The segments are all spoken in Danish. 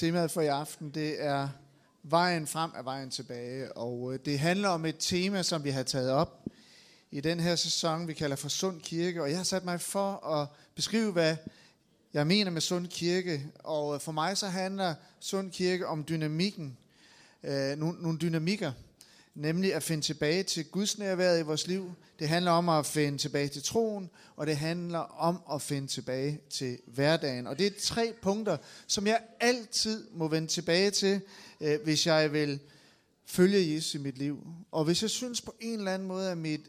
Temaet for i aften, det er vejen frem er vejen tilbage, og øh, det handler om et tema, som vi har taget op i den her sæson, vi kalder for Sund Kirke, og jeg har sat mig for at beskrive, hvad jeg mener med Sund Kirke, og øh, for mig så handler Sund Kirke om dynamikken, øh, nogle, nogle dynamikker, nemlig at finde tilbage til Guds nærværet i vores liv. Det handler om at finde tilbage til troen, og det handler om at finde tilbage til hverdagen. Og det er tre punkter, som jeg altid må vende tilbage til, øh, hvis jeg vil følge Jesus i mit liv. Og hvis jeg synes på en eller anden måde, at mit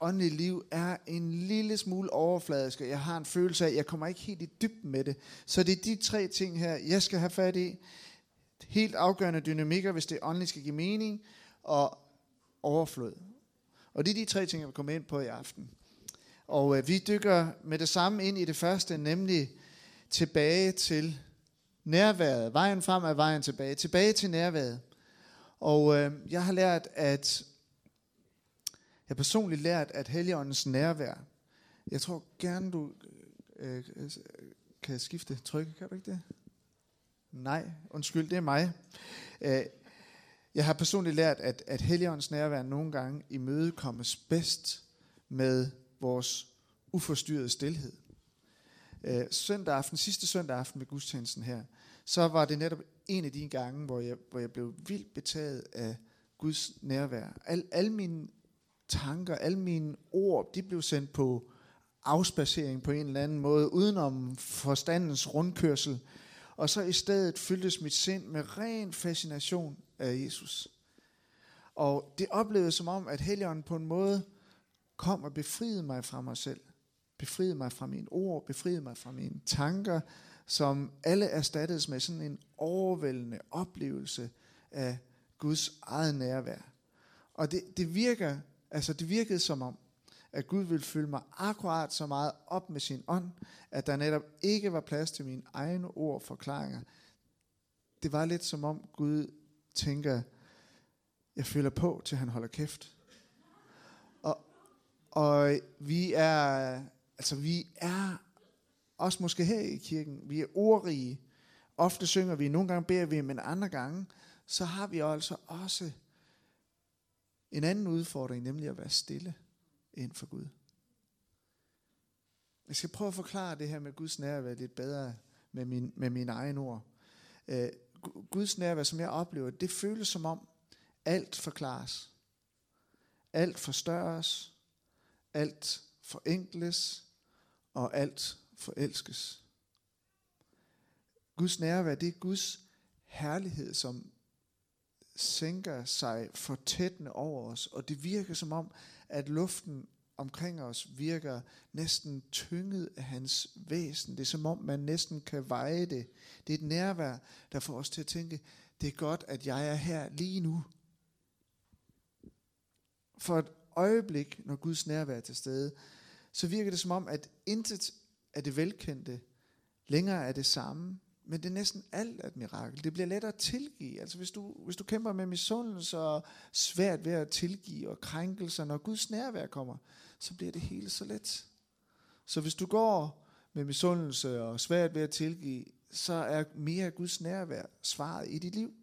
åndelige liv er en lille smule overfladisk, og jeg har en følelse af, at jeg kommer ikke helt i dybden med det. Så det er de tre ting her, jeg skal have fat i. Helt afgørende dynamikker, hvis det åndeligt skal give mening, og overflod. Og det er de tre ting, jeg vil komme ind på i aften. Og øh, vi dykker med det samme ind i det første, nemlig tilbage til nærværet. Vejen frem er vejen tilbage. Tilbage til nærværet. Og øh, jeg har lært, at jeg personligt lært, at Helligåndens nærvær, jeg tror gerne, du øh, øh kan skifte tryk, kan du ikke det? Nej, undskyld, det er mig. Øh, jeg har personligt lært, at, at Helligåndens nærvær nogle gange imødekommes bedst med vores uforstyrrede stillhed. Øh, søndag aften, sidste søndag aften med gudstjenesten her, så var det netop en af de gange, hvor jeg, hvor jeg blev vildt betaget af Guds nærvær. Al, alle mine tanker, alle mine ord, de blev sendt på afspacering på en eller anden måde, udenom forstandens rundkørsel. Og så i stedet fyldtes mit sind med ren fascination af Jesus. Og det oplevede som om, at Helligånden på en måde kom og befriede mig fra mig selv. Befriede mig fra mine ord, befriede mig fra mine tanker, som alle erstattedes med sådan en overvældende oplevelse af Guds eget nærvær. Og det, det virker, altså det virkede som om, at Gud ville fylde mig akkurat så meget op med sin ånd, at der netop ikke var plads til mine egne ord og forklaringer. Det var lidt som om Gud tænker, jeg føler på, til han holder kæft. Og, og vi er, altså vi er, også måske her i kirken, vi er ordrige. Ofte synger vi, nogle gange beder vi, men andre gange, så har vi altså også en anden udfordring, nemlig at være stille ind for Gud. Jeg skal prøve at forklare det her med Guds nærvær lidt bedre med, min, med mine egne ord. Øh, Guds nærvær, som jeg oplever, det føles som om alt forklares. Alt forstørres, alt forenkles, og alt forelskes. Guds nærvær, det er Guds herlighed, som sænker sig fortættende over os, og det virker som om, at luften omkring os virker næsten tynget af hans væsen. Det er som om, man næsten kan veje det. Det er et nærvær, der får os til at tænke, det er godt, at jeg er her lige nu. For et øjeblik, når Guds nærvær er til stede, så virker det som om, at intet af det velkendte længere er det samme, men det er næsten alt et mirakel. Det bliver lettere at tilgive. Altså hvis du, hvis du kæmper med misundelse og svært ved at tilgive og krænkelser, når Guds nærvær kommer, så bliver det hele så let. Så hvis du går med misundelse og svært ved at tilgive, så er mere af Guds nærvær svaret i dit liv.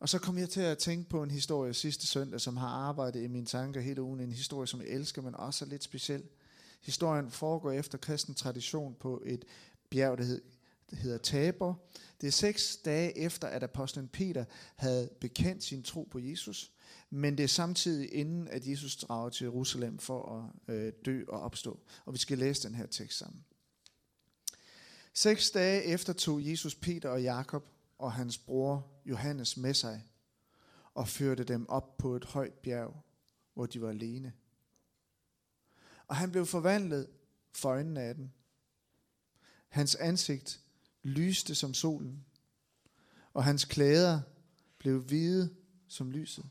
Og så kom jeg til at tænke på en historie sidste søndag, som har arbejdet i mine tanker hele ugen. En historie, som jeg elsker, men også er lidt speciel. Historien foregår efter kristen tradition på et bjerg, der, hed, der hedder Tabor. Det er seks dage efter, at apostlen Peter havde bekendt sin tro på Jesus, men det er samtidig inden, at Jesus drager til Jerusalem for at øh, dø og opstå. Og vi skal læse den her tekst sammen. Seks dage efter tog Jesus Peter og Jakob og hans bror Johannes med sig og førte dem op på et højt bjerg, hvor de var alene. Og han blev forvandlet for øjnene af dem. Hans ansigt lyste som solen, og hans klæder blev hvide som lyset.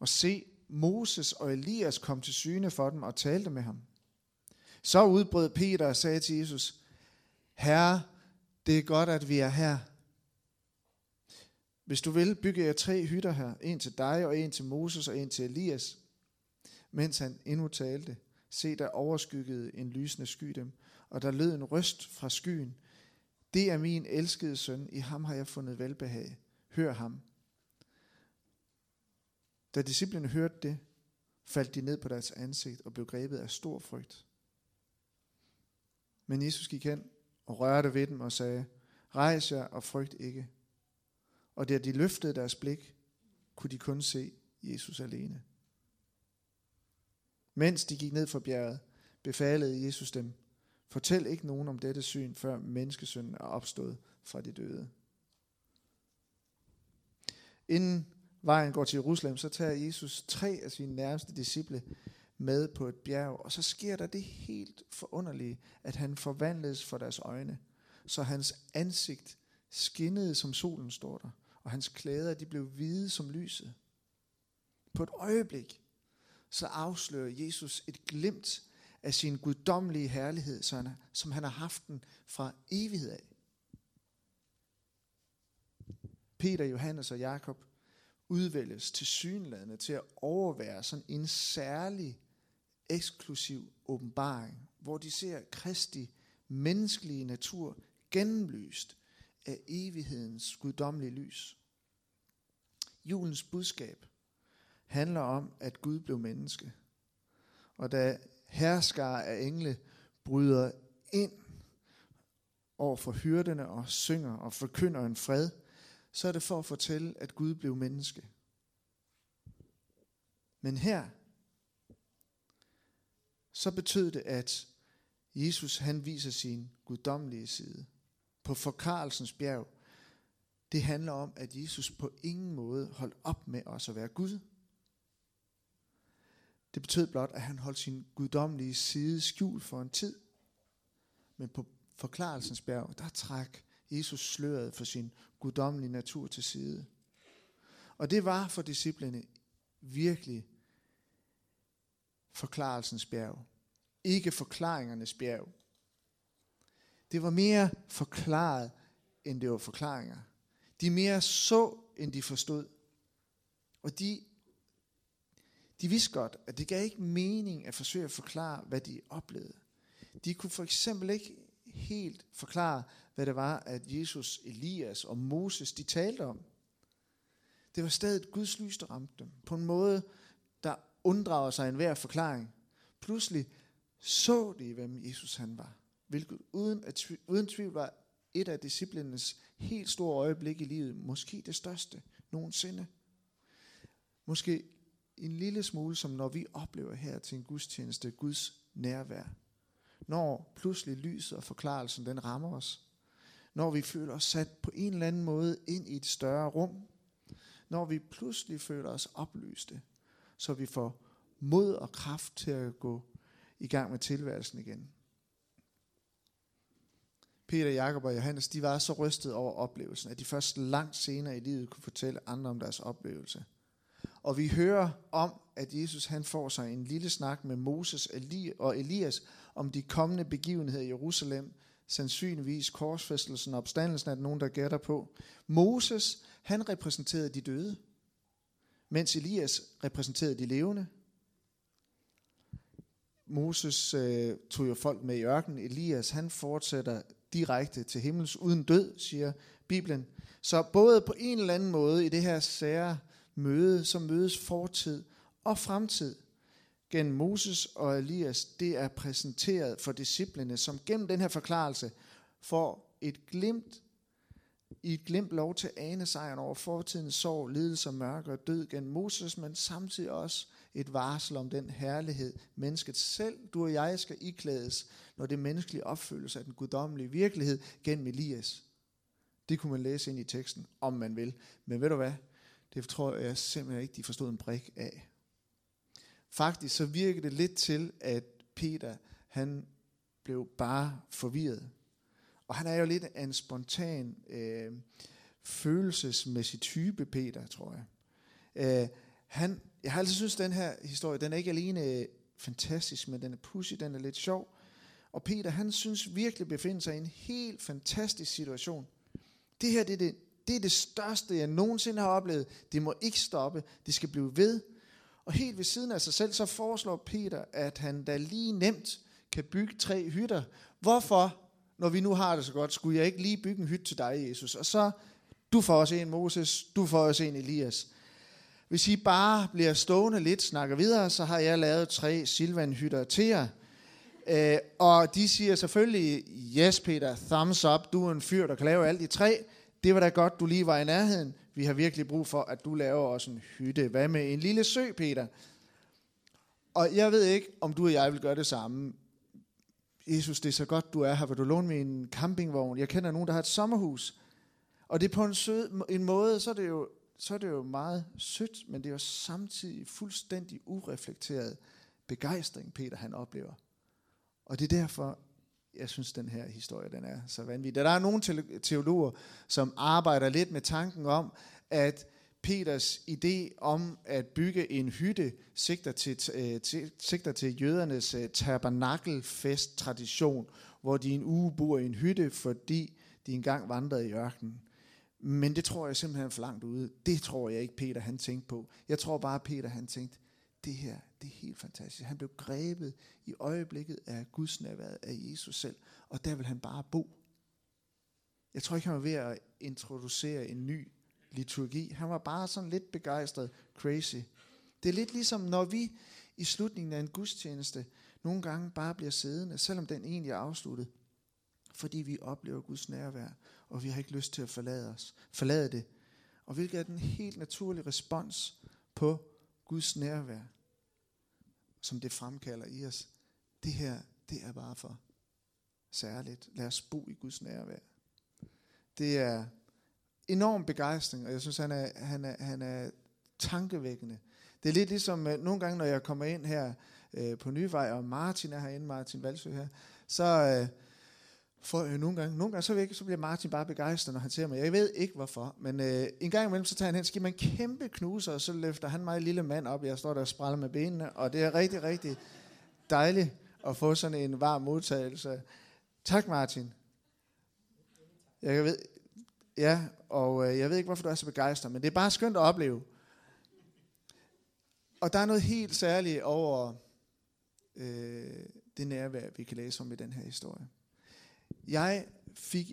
Og se, Moses og Elias kom til syne for dem og talte med ham. Så udbrød Peter og sagde til Jesus, Herre, det er godt, at vi er her. Hvis du vil, bygger jeg tre hytter her. En til dig, og en til Moses, og en til Elias. Mens han endnu talte, se der overskyggede en lysende sky dem, og der lød en røst fra skyen. Det er min elskede søn, i ham har jeg fundet velbehag. Hør ham. Da disciplene hørte det, faldt de ned på deres ansigt og blev grebet af stor frygt. Men Jesus gik hen og rørte ved dem og sagde, rejs jer og frygt ikke. Og da de løftede deres blik, kunne de kun se Jesus alene. Mens de gik ned fra bjerget, befalede Jesus dem, fortæl ikke nogen om dette syn, før menneskesønnen er opstået fra de døde. Inden vejen går til Jerusalem, så tager Jesus tre af sine nærmeste disciple med på et bjerg, og så sker der det helt forunderlige, at han forvandles for deres øjne, så hans ansigt skinnede som solen står der, og hans klæder de blev hvide som lyset. På et øjeblik, så afslører Jesus et glimt af sin guddommelige herlighed, som han har haft den fra evighed af. Peter, Johannes og Jakob udvælges til synladende til at overvære sådan en særlig eksklusiv åbenbaring, hvor de ser Kristi menneskelige natur gennemlyst af evighedens guddommelige lys. Julens budskab handler om, at Gud blev menneske. Og da herskare af engle bryder ind over for hyrderne og synger og forkynder en fred, så er det for at fortælle, at Gud blev menneske. Men her, så betød det, at Jesus han viser sin guddommelige side. På forkarelsens bjerg, det handler om, at Jesus på ingen måde holdt op med os at være Gud. Det betød blot, at han holdt sin guddommelige side skjult for en tid. Men på forklarelsens bjerg, der træk Jesus sløret for sin guddommelige natur til side. Og det var for disciplene virkelig forklarelsens bjerg. Ikke forklaringernes bjerg. Det var mere forklaret, end det var forklaringer. De mere så, end de forstod. Og de, de vidste godt, at det gav ikke mening at forsøge at forklare, hvad de oplevede. De kunne for eksempel ikke helt forklare, hvad det var, at Jesus, Elias og Moses, de talte om. Det var stadig Guds lys, der ramte dem. På en måde, der unddrager sig enhver forklaring. Pludselig så de, hvem Jesus han var. Hvilket uden, at, uden tvivl var et af disciplinens helt store øjeblik i livet. Måske det største nogensinde. Måske en lille smule, som når vi oplever her til en gudstjeneste, Guds nærvær. Når pludselig lyset og forklarelsen, den rammer os. Når vi føler os sat på en eller anden måde ind i et større rum. Når vi pludselig føler os oplyste, så vi får mod og kraft til at gå i gang med tilværelsen igen. Peter, Jakob og Johannes, de var så rystet over oplevelsen, at de først langt senere i livet kunne fortælle andre om deres oplevelse. Og vi hører om, at Jesus han får sig en lille snak med Moses og Elias om de kommende begivenheder i Jerusalem, sandsynligvis korsfæstelsen og opstandelsen er der nogen, der gætter på. Moses, han repræsenterede de døde, mens Elias repræsenterede de levende. Moses øh, tog jo folk med i ørkenen. Elias, han fortsætter direkte til himmels uden død, siger Bibelen. Så både på en eller anden måde i det her sære møde, som mødes fortid og fremtid gennem Moses og Elias, det er præsenteret for disciplene, som gennem den her forklarelse får et glimt, i et glimt lov til at ane sejren over fortidens sorg, lidelse, mørke og død gennem Moses, men samtidig også et varsel om den herlighed, mennesket selv, du og jeg, skal iklædes, når det menneskelige opfyldes af den guddommelige virkelighed gennem Elias. Det kunne man læse ind i teksten, om man vil. Men ved du hvad? Det tror jeg simpelthen ikke, de forstod en brik af. Faktisk så virkede det lidt til, at Peter, han blev bare forvirret. Og han er jo lidt af en spontan, øh, følelsesmæssig type, Peter, tror jeg. Øh, han, jeg har altid synes, at den her historie, den er ikke alene øh, fantastisk, men den er pussy, den er lidt sjov. Og Peter, han synes virkelig befinder sig i en helt fantastisk situation. Det her, det er det, det er det største, jeg nogensinde har oplevet. Det må ikke stoppe. Det skal blive ved. Og helt ved siden af sig selv, så foreslår Peter, at han da lige nemt kan bygge tre hytter. Hvorfor, når vi nu har det så godt, skulle jeg ikke lige bygge en hytte til dig, Jesus? Og så, du får også en Moses, du får også en Elias. Hvis I bare bliver stående lidt, snakker videre, så har jeg lavet tre silvanhytter til jer. Øh, og de siger selvfølgelig, yes Peter, thumbs up, du er en fyr, der kan lave alt i tre. Det var da godt, du lige var i nærheden. Vi har virkelig brug for, at du laver os en hytte. Hvad med en lille sø, Peter? Og jeg ved ikke, om du og jeg vil gøre det samme. Jesus, det er så godt, du er her. Vil du låne mig en campingvogn? Jeg kender nogen, der har et sommerhus. Og det er på en, sød, en måde, så er, det jo, så er det jo meget sødt, men det er jo samtidig fuldstændig ureflekteret begejstring, Peter han oplever. Og det er derfor, jeg synes, den her historie den er så vanvittig. Der er nogle teologer, som arbejder lidt med tanken om, at Peters idé om at bygge en hytte sigter til, øh, til, sigter til jødernes øh, uh, tabernakelfest-tradition, hvor de en uge bor i en hytte, fordi de engang vandrede i ørkenen. Men det tror jeg simpelthen for langt ude. Det tror jeg ikke, Peter han tænkte på. Jeg tror bare, Peter han tænkte, det her, det er helt fantastisk. Han blev grebet i øjeblikket af Guds nærvær af Jesus selv, og der vil han bare bo. Jeg tror ikke, han var ved at introducere en ny liturgi. Han var bare sådan lidt begejstret, crazy. Det er lidt ligesom, når vi i slutningen af en gudstjeneste nogle gange bare bliver siddende, selvom den egentlig er afsluttet, fordi vi oplever Guds nærvær, og vi har ikke lyst til at forlade os, forlade det. Og hvilket er den helt naturlige respons på Guds nærvær, som det fremkalder i os. Det her, det er bare for særligt. Lad os bo i Guds nærvær. Det er enorm begejstring, og jeg synes, han er, han er, han er tankevækkende. Det er lidt ligesom, øh, nogle gange, når jeg kommer ind her øh, på Nyvej, og Martin er herinde, Martin Valsø her, så, øh, for øh, nogle gange, nogle gange så, væk, så bliver Martin bare begejstret, når han ser mig. Jeg ved ikke hvorfor, men øh, en gang imellem, så tager han hen, så giver man en kæmpe knuser, og så løfter han mig lille mand op. Jeg står der og spræller med benene, og det er rigtig, rigtig dejligt at få sådan en varm modtagelse. Tak Martin. Jeg ved, ja, og øh, jeg ved ikke, hvorfor du er så begejstret, men det er bare skønt at opleve. Og der er noget helt særligt over øh, det nærvær, vi kan læse om i den her historie. Jeg fik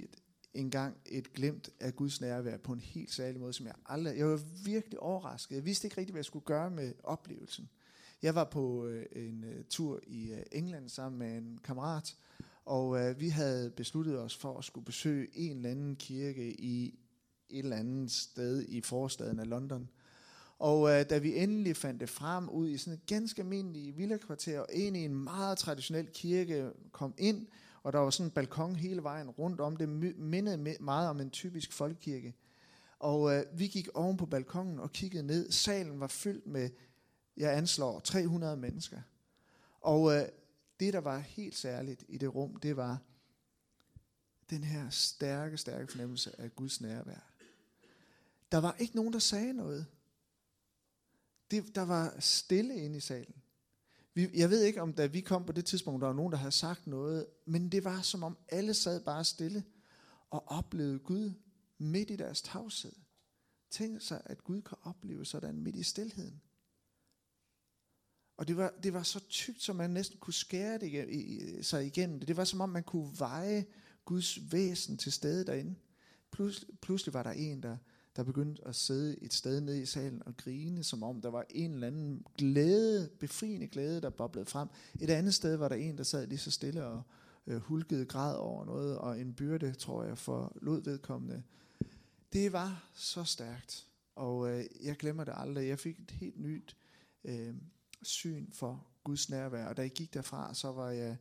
engang et glimt af Guds nærvær på en helt særlig måde, som jeg aldrig... Jeg var virkelig overrasket. Jeg vidste ikke rigtig, hvad jeg skulle gøre med oplevelsen. Jeg var på øh, en øh, tur i øh, England sammen med en kammerat, og øh, vi havde besluttet os for at skulle besøge en eller anden kirke i et eller andet sted i forstaden af London. Og øh, da vi endelig fandt det frem ud i sådan et ganske almindeligt villakvarter, og ind i en meget traditionel kirke, kom ind, og der var sådan en balkon hele vejen rundt om. Det mindede meget om en typisk folkekirke. Og øh, vi gik oven på balkongen og kiggede ned. Salen var fyldt med, jeg anslår, 300 mennesker. Og øh, det, der var helt særligt i det rum, det var den her stærke, stærke fornemmelse af Guds nærvær. Der var ikke nogen, der sagde noget. Det, der var stille inde i salen. Vi, jeg ved ikke, om da vi kom på det tidspunkt, der var nogen, der havde sagt noget, men det var som om alle sad bare stille og oplevede Gud midt i deres tavshed. Tænk sig, at Gud kan opleve sådan midt i stillheden. Og det var, det var så tykt, som man næsten kunne skære det i, sig igennem det. Det var som om, man kunne veje Guds væsen til stede derinde. Plus, pludselig var der en, der der begyndte at sidde et sted nede i salen og grine, som om der var en eller anden glæde, befriende glæde, der boblede frem. Et andet sted var der en, der sad lige så stille og øh, hulkede græd over noget, og en byrde, tror jeg, for lod vedkommende. Det var så stærkt, og øh, jeg glemmer det aldrig. Jeg fik et helt nyt øh, syn for Guds nærvær, og da jeg gik derfra, så var jeg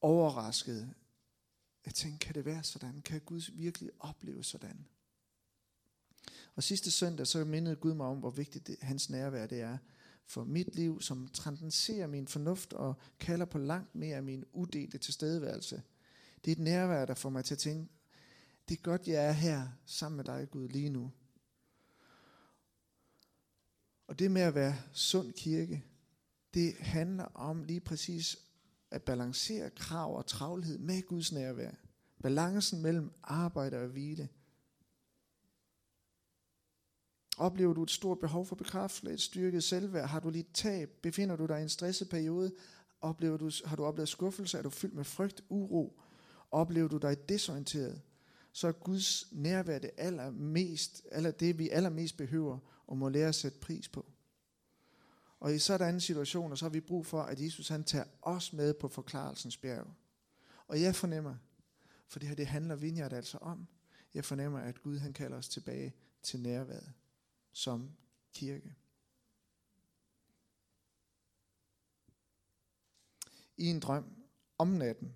overrasket. Jeg tænkte, kan det være sådan? Kan Gud virkelig opleve sådan? Og sidste søndag, så mindede Gud mig om, hvor vigtigt det, hans nærvær det er for mit liv, som transcenderer min fornuft og kalder på langt mere af min udelte tilstedeværelse. Det er et nærvær, der får mig til at tænke, det er godt, jeg er her sammen med dig, Gud, lige nu. Og det med at være sund kirke, det handler om lige præcis at balancere krav og travlhed med Guds nærvær. Balancen mellem arbejde og hvile. Oplever du et stort behov for bekræftelse, et styrket selvværd? Har du lidt tab? Befinder du dig i en stresset periode? Oplever du, har du oplevet skuffelse? Er du fyldt med frygt, uro? Oplever du dig desorienteret? Så er Guds nærvær det allermest, aller det, vi allermest behøver og må lære at sætte pris på. Og i sådanne situationer, så har vi brug for, at Jesus han tager os med på forklarelsens bjerg. Og jeg fornemmer, for det her det handler Vineyard altså om, jeg fornemmer, at Gud han kalder os tilbage til nærværet som kirke. I en drøm om natten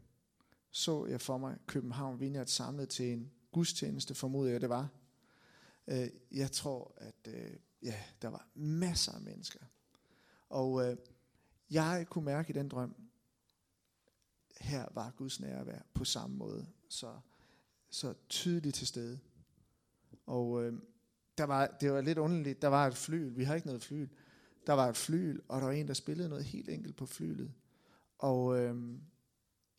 så jeg for mig København Vineyard samlet til en gudstjeneste, formoder jeg det var. Øh, jeg tror, at øh, ja, der var masser af mennesker. Og øh, jeg kunne mærke i den drøm, her var Guds nærvær på samme måde, så, så tydeligt til stede. Og øh, der var, det var lidt underligt, der var et flyl, vi har ikke noget flyl, der var et flyl, og der var en, der spillede noget helt enkelt på flylet. Og øh,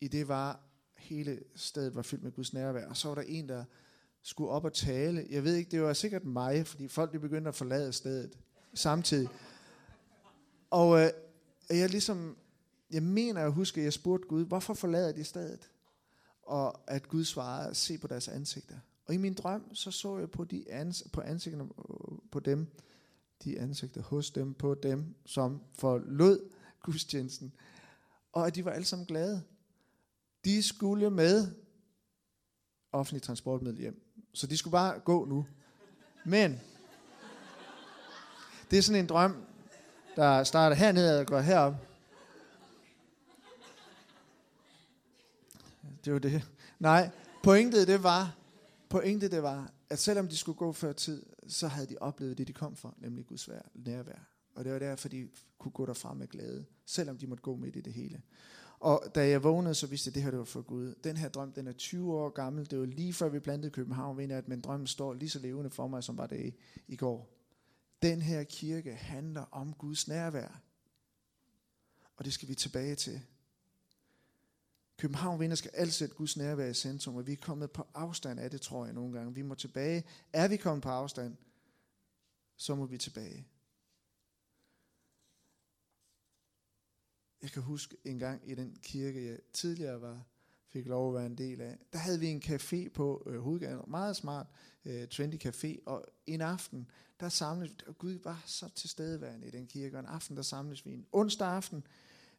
i det var, hele stedet var fyldt med Guds nærvær, og så var der en, der skulle op og tale. Jeg ved ikke, det var sikkert mig, fordi folk de begyndte at forlade stedet samtidig. Og øh, jeg ligesom, jeg mener jeg husker, at jeg spurgte Gud, hvorfor forlader de stedet? Og at Gud svarede, se på deres ansigter. Og i min drøm, så så jeg på, de ans- på ansigterne på dem, de ansigter hos dem, på dem, som forlod gudstjenesten. Og at de var alle sammen glade. De skulle med offentlig transportmiddel hjem. Så de skulle bare gå nu. Men det er sådan en drøm, der starter hernede og går herop. Det var det. Nej, pointet det var, pointe det var, at selvom de skulle gå før tid, så havde de oplevet det, de kom for, nemlig Guds nærvær. Og det var derfor, de kunne gå derfra med glæde, selvom de måtte gå midt i det hele. Og da jeg vågnede, så vidste jeg, at det her det var for Gud. Den her drøm, den er 20 år gammel. Det var lige før vi plantede København, ved at men drømmen står lige så levende for mig, som var det i, i går. Den her kirke handler om Guds nærvær. Og det skal vi tilbage til. København vinder skal altid sætte Guds nærvær i centrum, og vi er kommet på afstand af det, tror jeg nogle gange. Vi må tilbage. Er vi kommet på afstand, så må vi tilbage. Jeg kan huske en gang i den kirke, jeg tidligere var, fik lov at være en del af, der havde vi en café på øh, hovedgaden, meget smart, øh, trendy café, og en aften, der samles, og Gud var så tilstedeværende i den kirke, og en aften, der samles vi en onsdag aften,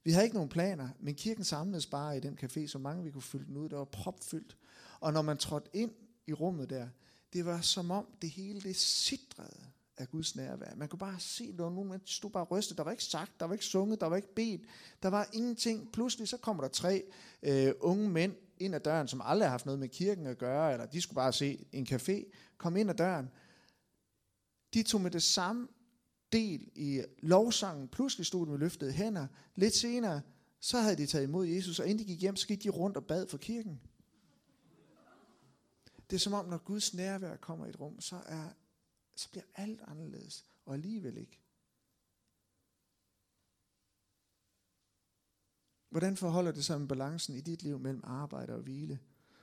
vi havde ikke nogen planer, men kirken samledes bare i den café, så mange vi kunne fylde den ud, der var propfyldt. Og når man trådte ind i rummet der, det var som om det hele det sidrede af Guds nærvær. Man kunne bare se, at der var nogen, man stod bare rystet. Der var ikke sagt, der var ikke sunget, der var ikke bedt. Der var ingenting. Pludselig så kommer der tre øh, unge mænd ind ad døren, som aldrig har haft noget med kirken at gøre, eller de skulle bare se en café, kom ind ad døren. De tog med det samme del i lovsangen. Pludselig stod de med løftede hænder. Lidt senere, så havde de taget imod Jesus, og inden de gik hjem, så gik de rundt og bad for kirken. Det er som om, når Guds nærvær kommer i et rum, så, er, så bliver alt anderledes, og alligevel ikke. Hvordan forholder det sig med balancen i dit liv mellem arbejde og hvile?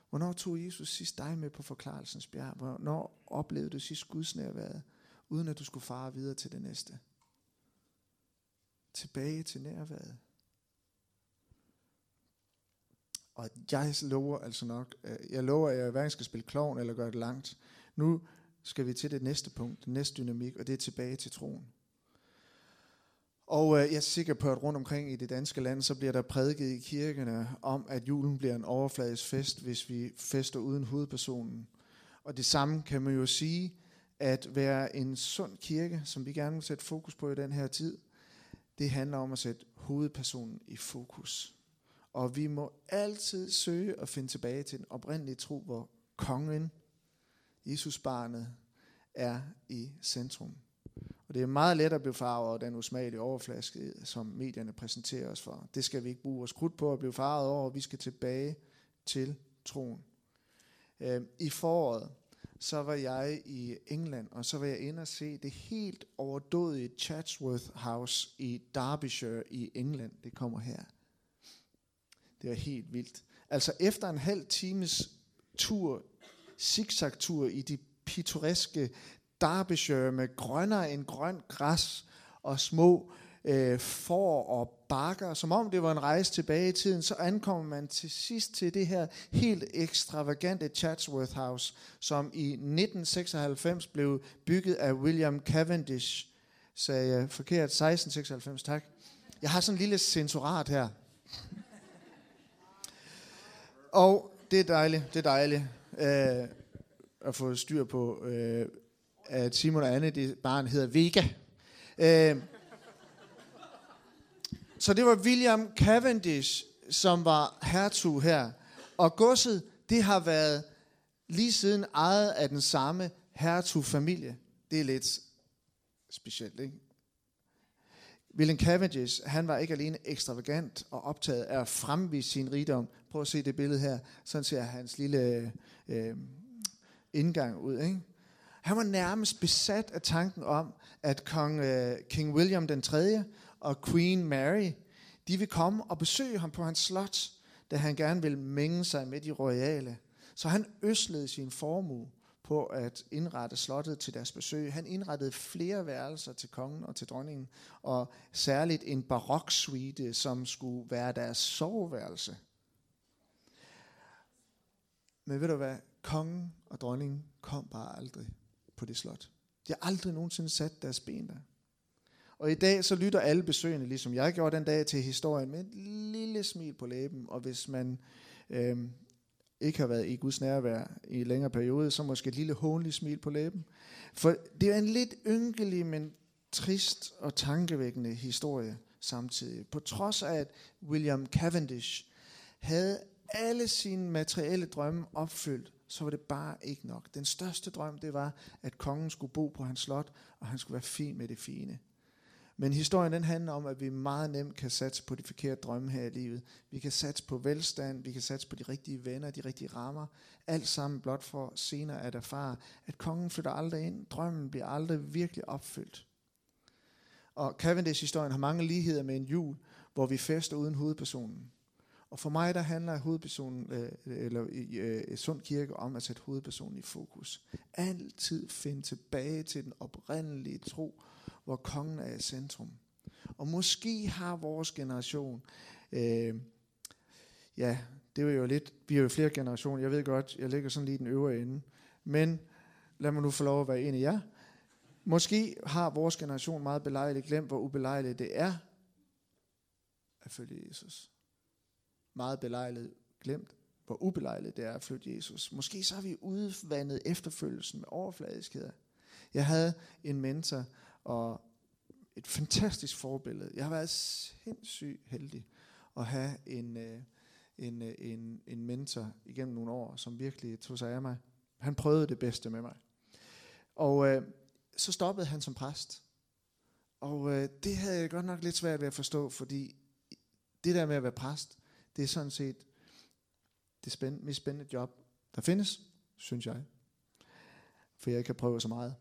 Hvornår tog Jesus sidst dig med på forklarelsens bjerg? Hvornår oplevede du sidst Guds nærværet? Uden at du skulle fare videre til det næste. Tilbage til nærværet. Og jeg lover altså nok, øh, jeg lover, at jeg hverken skal spille klovn eller gøre det langt. Nu skal vi til det næste punkt, den næste dynamik, og det er tilbage til troen. Og øh, jeg er sikker på, at rundt omkring i det danske land, så bliver der prædiket i kirkerne om, at julen bliver en overfladisk fest, hvis vi fester uden hovedpersonen. Og det samme kan man jo sige at være en sund kirke, som vi gerne vil sætte fokus på i den her tid, det handler om at sætte hovedpersonen i fokus. Og vi må altid søge at finde tilbage til den oprindelige tro, hvor kongen, Jesus barnet, er i centrum. Og det er meget let at blive farvet over den usmagelige overflaske, som medierne præsenterer os for. Det skal vi ikke bruge vores krudt på at blive farvet over. Vi skal tilbage til troen. Øhm, I foråret, så var jeg i England, og så var jeg inde og se det helt overdådige Chatsworth House i Derbyshire i England. Det kommer her. Det var helt vildt. Altså efter en halv times tur, zigzag-tur i de pittoreske Derbyshire med grønnere end grønt græs og små øh, får og bakker, som om det var en rejse tilbage i tiden, så ankommer man til sidst til det her helt ekstravagante Chatsworth House, som i 1996 blev bygget af William Cavendish. Sagde jeg forkert? 1696, tak. Jeg har sådan en lille censurat her. Og det er dejligt, det er dejligt øh, at få styr på, øh, at Simon og Anne, det barn hedder Vega. Øh, så det var William Cavendish, som var hertug her. Og godset, det har været lige siden ejet af den samme hertugfamilie. Det er lidt specielt, ikke? William Cavendish, han var ikke alene ekstravagant og optaget af at fremvise sin rigdom. Prøv at se det billede her. Sådan ser hans lille øh, indgang ud. Ikke? Han var nærmest besat af tanken om, at kong øh, King William den 3 og Queen Mary, de vil komme og besøge ham på hans slot, da han gerne vil mænge sig med de royale. Så han øslede sin formue på at indrette slottet til deres besøg. Han indrettede flere værelser til kongen og til dronningen, og særligt en baroksuite, som skulle være deres soveværelse. Men ved du hvad? Kongen og dronningen kom bare aldrig på det slot. De har aldrig nogensinde sat deres ben der. Og i dag så lytter alle besøgende, ligesom jeg gjorde den dag, til historien med et lille smil på læben. Og hvis man øh, ikke har været i Guds nærvær i længere periode, så måske et lille hånligt smil på læben. For det er en lidt ynkelig, men trist og tankevækkende historie samtidig. På trods af, at William Cavendish havde alle sine materielle drømme opfyldt, så var det bare ikke nok. Den største drøm, det var, at kongen skulle bo på hans slot, og han skulle være fin med det fine. Men historien den handler om, at vi meget nemt kan satse på de forkerte drømme her i livet. Vi kan satse på velstand, vi kan satse på de rigtige venner, de rigtige rammer. Alt sammen blot for senere at erfare, at kongen flytter aldrig ind. Drømmen bliver aldrig virkelig opfyldt. Og Cavendish-historien har mange ligheder med en jul, hvor vi fester uden hovedpersonen. Og for mig der handler hovedpersonen, øh, eller øh, Sund Kirke om at sætte hovedpersonen i fokus. Altid finde tilbage til den oprindelige tro, hvor kongen er i centrum. Og måske har vores generation, øh, ja, det er jo lidt, vi er jo flere generationer, jeg ved godt, jeg ligger sådan lige den øvre ende, men lad mig nu få lov at være en af jer. Måske har vores generation meget belejligt glemt, hvor ubelejligt det er at følge Jesus. Meget belejligt glemt, hvor ubelejligt det er at følge Jesus. Måske så har vi udvandet efterfølgelsen med overfladiskheder. Jeg havde en mentor, og et fantastisk forbillede. Jeg har været sindssygt heldig at have en, øh, en, øh, en, en mentor igennem nogle år, som virkelig tog sig af mig. Han prøvede det bedste med mig. Og øh, så stoppede han som præst. Og øh, det havde jeg godt nok lidt svært ved at forstå, fordi det der med at være præst, det er sådan set det spændende, mest spændende job, der findes, synes jeg. For jeg kan prøve så meget.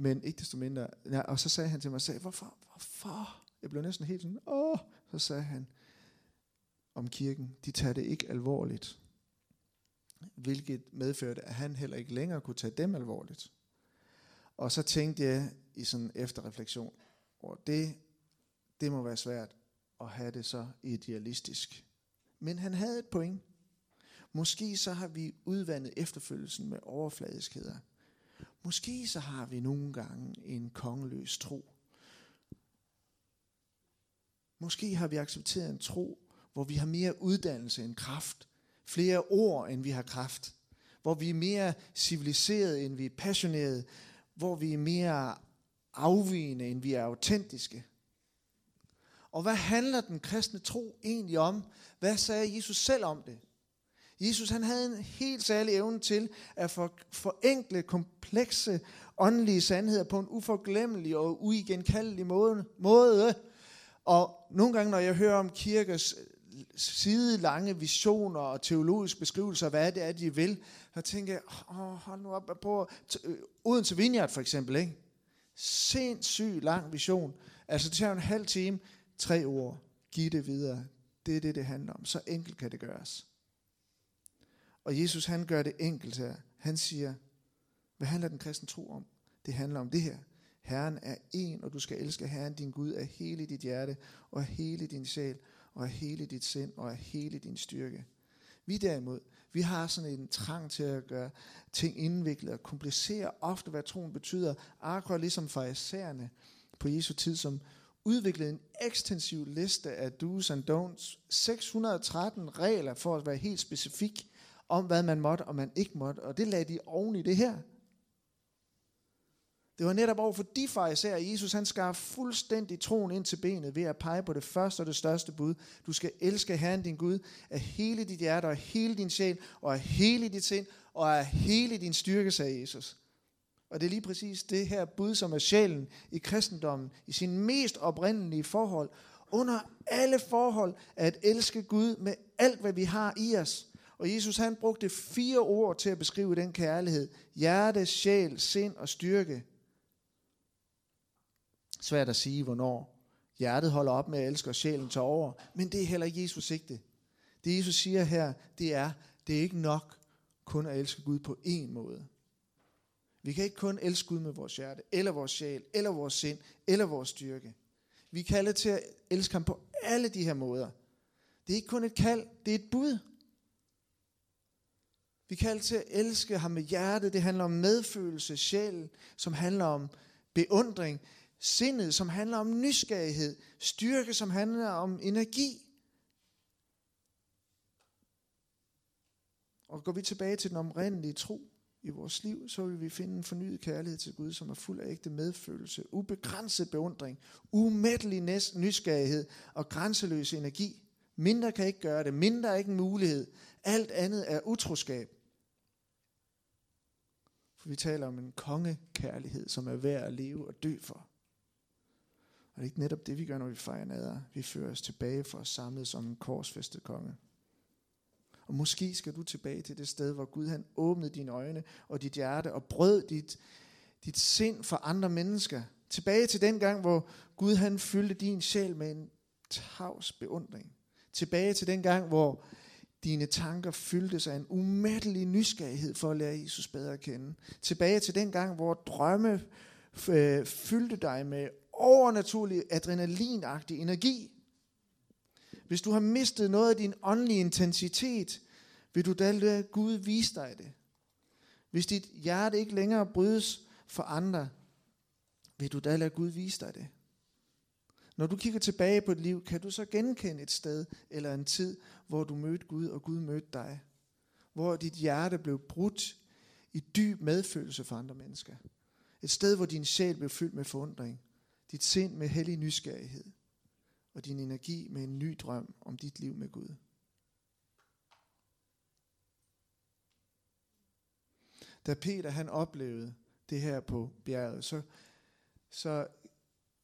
Men ikke desto mindre. Ja, og så sagde han til mig, sagde, hvorfor, hvorfor? Jeg blev næsten helt sådan, åh. Så sagde han om kirken, de tager det ikke alvorligt. Hvilket medførte, at han heller ikke længere kunne tage dem alvorligt. Og så tænkte jeg i sådan efterreflektion, og det, det må være svært at have det så idealistisk. Men han havde et point. Måske så har vi udvandet efterfølgelsen med overfladiskheder. Måske så har vi nogle gange en kongeløs tro. Måske har vi accepteret en tro, hvor vi har mere uddannelse end kraft. Flere ord, end vi har kraft. Hvor vi er mere civiliseret, end vi er passionerede. Hvor vi er mere afvigende, end vi er autentiske. Og hvad handler den kristne tro egentlig om? Hvad sagde Jesus selv om det? Jesus han havde en helt særlig evne til at for, forenkle komplekse åndelige sandheder på en uforglemmelig og uigenkaldelig måde. måde. Og nogle gange, når jeg hører om kirkers øh, sidelange visioner og teologiske beskrivelser af, hvad det er, de vil, så tænker jeg, åh, hold nu op på uden til Vineyard for eksempel, ikke? Sindssygt lang vision. Altså det tager en halv time, tre ord, giv det videre. Det er det, det handler om. Så enkelt kan det gøres. Og Jesus han gør det enkelt her. Han siger, hvad handler den kristne tro om? Det handler om det her. Herren er en, og du skal elske Herren din Gud af hele dit hjerte, og af hele din sjæl, og af hele dit sind, og af hele din styrke. Vi derimod, vi har sådan en trang til at gøre ting indviklet og komplicere ofte, hvad troen betyder. Akkurat ligesom farisæerne på Jesu tid, som udviklede en ekstensiv liste af do's and don'ts. 613 regler for at være helt specifik om, hvad man måtte og man ikke måtte. Og det lagde de oven i det her. Det var netop over for de farisæer, at Jesus han skar fuldstændig troen ind til benet ved at pege på det første og det største bud. Du skal elske Herren din Gud af hele dit hjerte og hele din sjæl og af hele dit sind og af hele din styrke, sagde Jesus. Og det er lige præcis det her bud, som er sjælen i kristendommen, i sin mest oprindelige forhold, under alle forhold, at elske Gud med alt, hvad vi har i os. Og Jesus han brugte fire ord til at beskrive den kærlighed. Hjerte, sjæl, sind og styrke. Svært at sige, hvornår hjertet holder op med at elske, og sjælen tager over. Men det er heller ikke Jesus sigte. Det Jesus siger her, det er, det er ikke nok kun at elske Gud på én måde. Vi kan ikke kun elske Gud med vores hjerte, eller vores sjæl, eller vores sind, eller vores styrke. Vi kalder til at elske ham på alle de her måder. Det er ikke kun et kald, det er et bud. Vi kalder til at elske ham med hjertet. Det handler om medfølelse, sjæl, som handler om beundring. Sindet, som handler om nysgerrighed. Styrke, som handler om energi. Og går vi tilbage til den oprindelige tro i vores liv, så vil vi finde en fornyet kærlighed til Gud, som er fuld af ægte medfølelse, ubegrænset beundring, umættelig nysgerrighed og grænseløs energi. Mindre kan ikke gøre det. Mindre er ikke en mulighed. Alt andet er utroskab. For vi taler om en kongekærlighed, som er værd at leve og dø for. Og det er ikke netop det, vi gør, når vi fejrer nader. Vi fører os tilbage for at samle som en korsfæstet konge. Og måske skal du tilbage til det sted, hvor Gud han åbnede dine øjne og dit hjerte og brød dit, dit sind for andre mennesker. Tilbage til den gang, hvor Gud han fyldte din sjæl med en tavs beundring. Tilbage til den gang, hvor dine tanker fyldtes af en umættelig nysgerrighed for at lære Jesus bedre at kende. Tilbage til den gang, hvor drømme øh, fyldte dig med overnaturlig adrenalinagtig energi. Hvis du har mistet noget af din åndelige intensitet, vil du da lade Gud vise dig det. Hvis dit hjerte ikke længere brydes for andre, vil du da lade Gud vise dig det. Når du kigger tilbage på dit liv, kan du så genkende et sted eller en tid, hvor du mødte Gud, og Gud mødte dig. Hvor dit hjerte blev brudt i dyb medfølelse for andre mennesker. Et sted, hvor din sjæl blev fyldt med forundring. Dit sind med hellig nysgerrighed. Og din energi med en ny drøm om dit liv med Gud. Da Peter han oplevede det her på bjerget, så, så,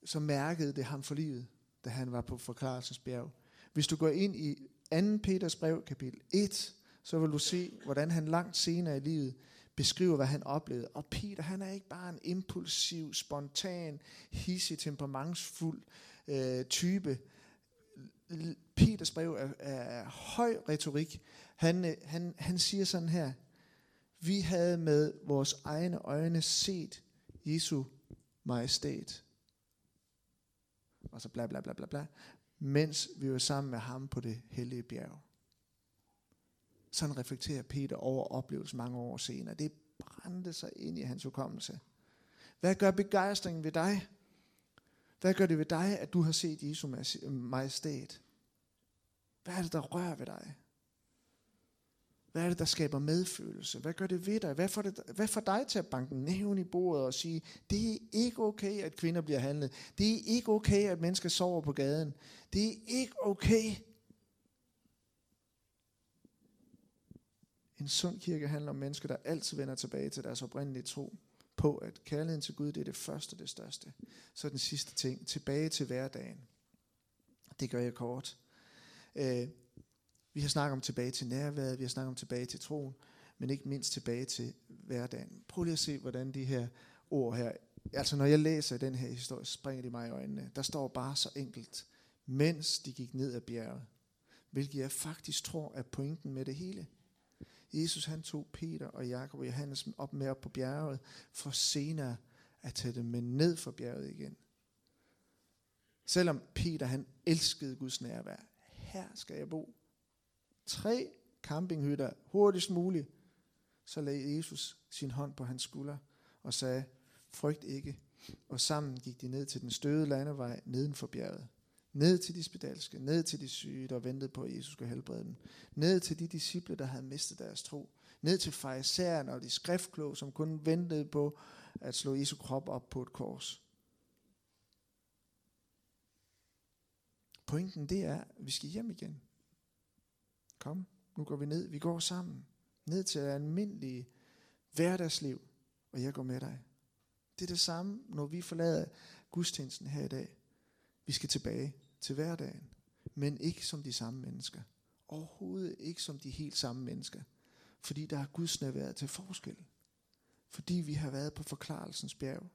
så mærkede det ham for livet, da han var på forklarelsesbjerg. Hvis du går ind i 2. Peters brev, kapitel 1, så vil du se, hvordan han langt senere i livet beskriver, hvad han oplevede. Og Peter, han er ikke bare en impulsiv, spontan, hissig, temperamentsfuld øh, type. Peters brev er, er høj retorik. Han, øh, han, han siger sådan her, vi havde med vores egne øjne set Jesu majestæt. Og så bla bla bla bla bla. Mens vi var sammen med ham på det hellige bjerg. Sådan reflekterer Peter over oplevelsen mange år senere. Det brændte sig ind i hans hukommelse. Hvad gør begejstringen ved dig? Hvad gør det ved dig, at du har set Jesu majestæt? Hvad er det, der rører ved dig? Hvad er det, der skaber medfølelse? Hvad gør det ved dig? Hvad får, det, hvad får dig til at banke næven i bordet og sige, det er ikke okay, at kvinder bliver handlet. Det er ikke okay, at mennesker sover på gaden. Det er ikke okay. En sund kirke handler om mennesker, der altid vender tilbage til deres oprindelige tro på, at kærligheden til Gud, det er det første og det største. Så den sidste ting, tilbage til hverdagen. Det gør jeg kort. Øh, vi har snakket om tilbage til nærværet, vi har snakket om tilbage til troen, men ikke mindst tilbage til hverdagen. Prøv lige at se, hvordan de her ord her, altså når jeg læser den her historie, springer de mig i øjnene. Der står bare så enkelt, mens de gik ned ad bjerget, hvilket jeg faktisk tror er pointen med det hele. Jesus han tog Peter og Jakob og Johannes op med op på bjerget, for senere at tage dem med ned for bjerget igen. Selvom Peter han elskede Guds nærvær. Her skal jeg bo. Tre campinghytter hurtigst muligt. Så lagde Jesus sin hånd på hans skulder og sagde, frygt ikke. Og sammen gik de ned til den støde landevej neden for bjerget. Ned til de spedalske, ned til de syge, der ventede på, at Jesus skulle helbrede dem. Ned til de disciple, der havde mistet deres tro. Ned til farisæerne og de skriftkloge, som kun ventede på at slå Jesu krop op på et kors. Pointen det er, at vi skal hjem igen. Kom, nu går vi ned. Vi går sammen. Ned til almindelige hverdagsliv, og jeg går med dig. Det er det samme, når vi forlader gudstjenesten her i dag. Vi skal tilbage til hverdagen, men ikke som de samme mennesker. Overhovedet ikke som de helt samme mennesker. Fordi der er Guds nærvær til forskel. Fordi vi har været på forklarelsens bjerg.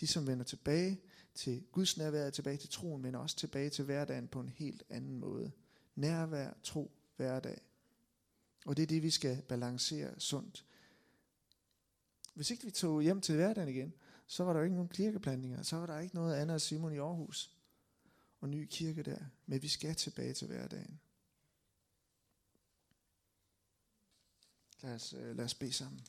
De, som vender tilbage til Guds nærvær, tilbage til troen, men også tilbage til hverdagen på en helt anden måde. Nærvær, tro, hverdag. Og det er det, vi skal balancere sundt. Hvis ikke vi tog hjem til hverdagen igen, så var der jo ikke nogen kirkeplantninger, så var der ikke noget andet af Simon i Aarhus og ny kirke der. Men vi skal tilbage til hverdagen. Lad os, øh, lad os bede sammen.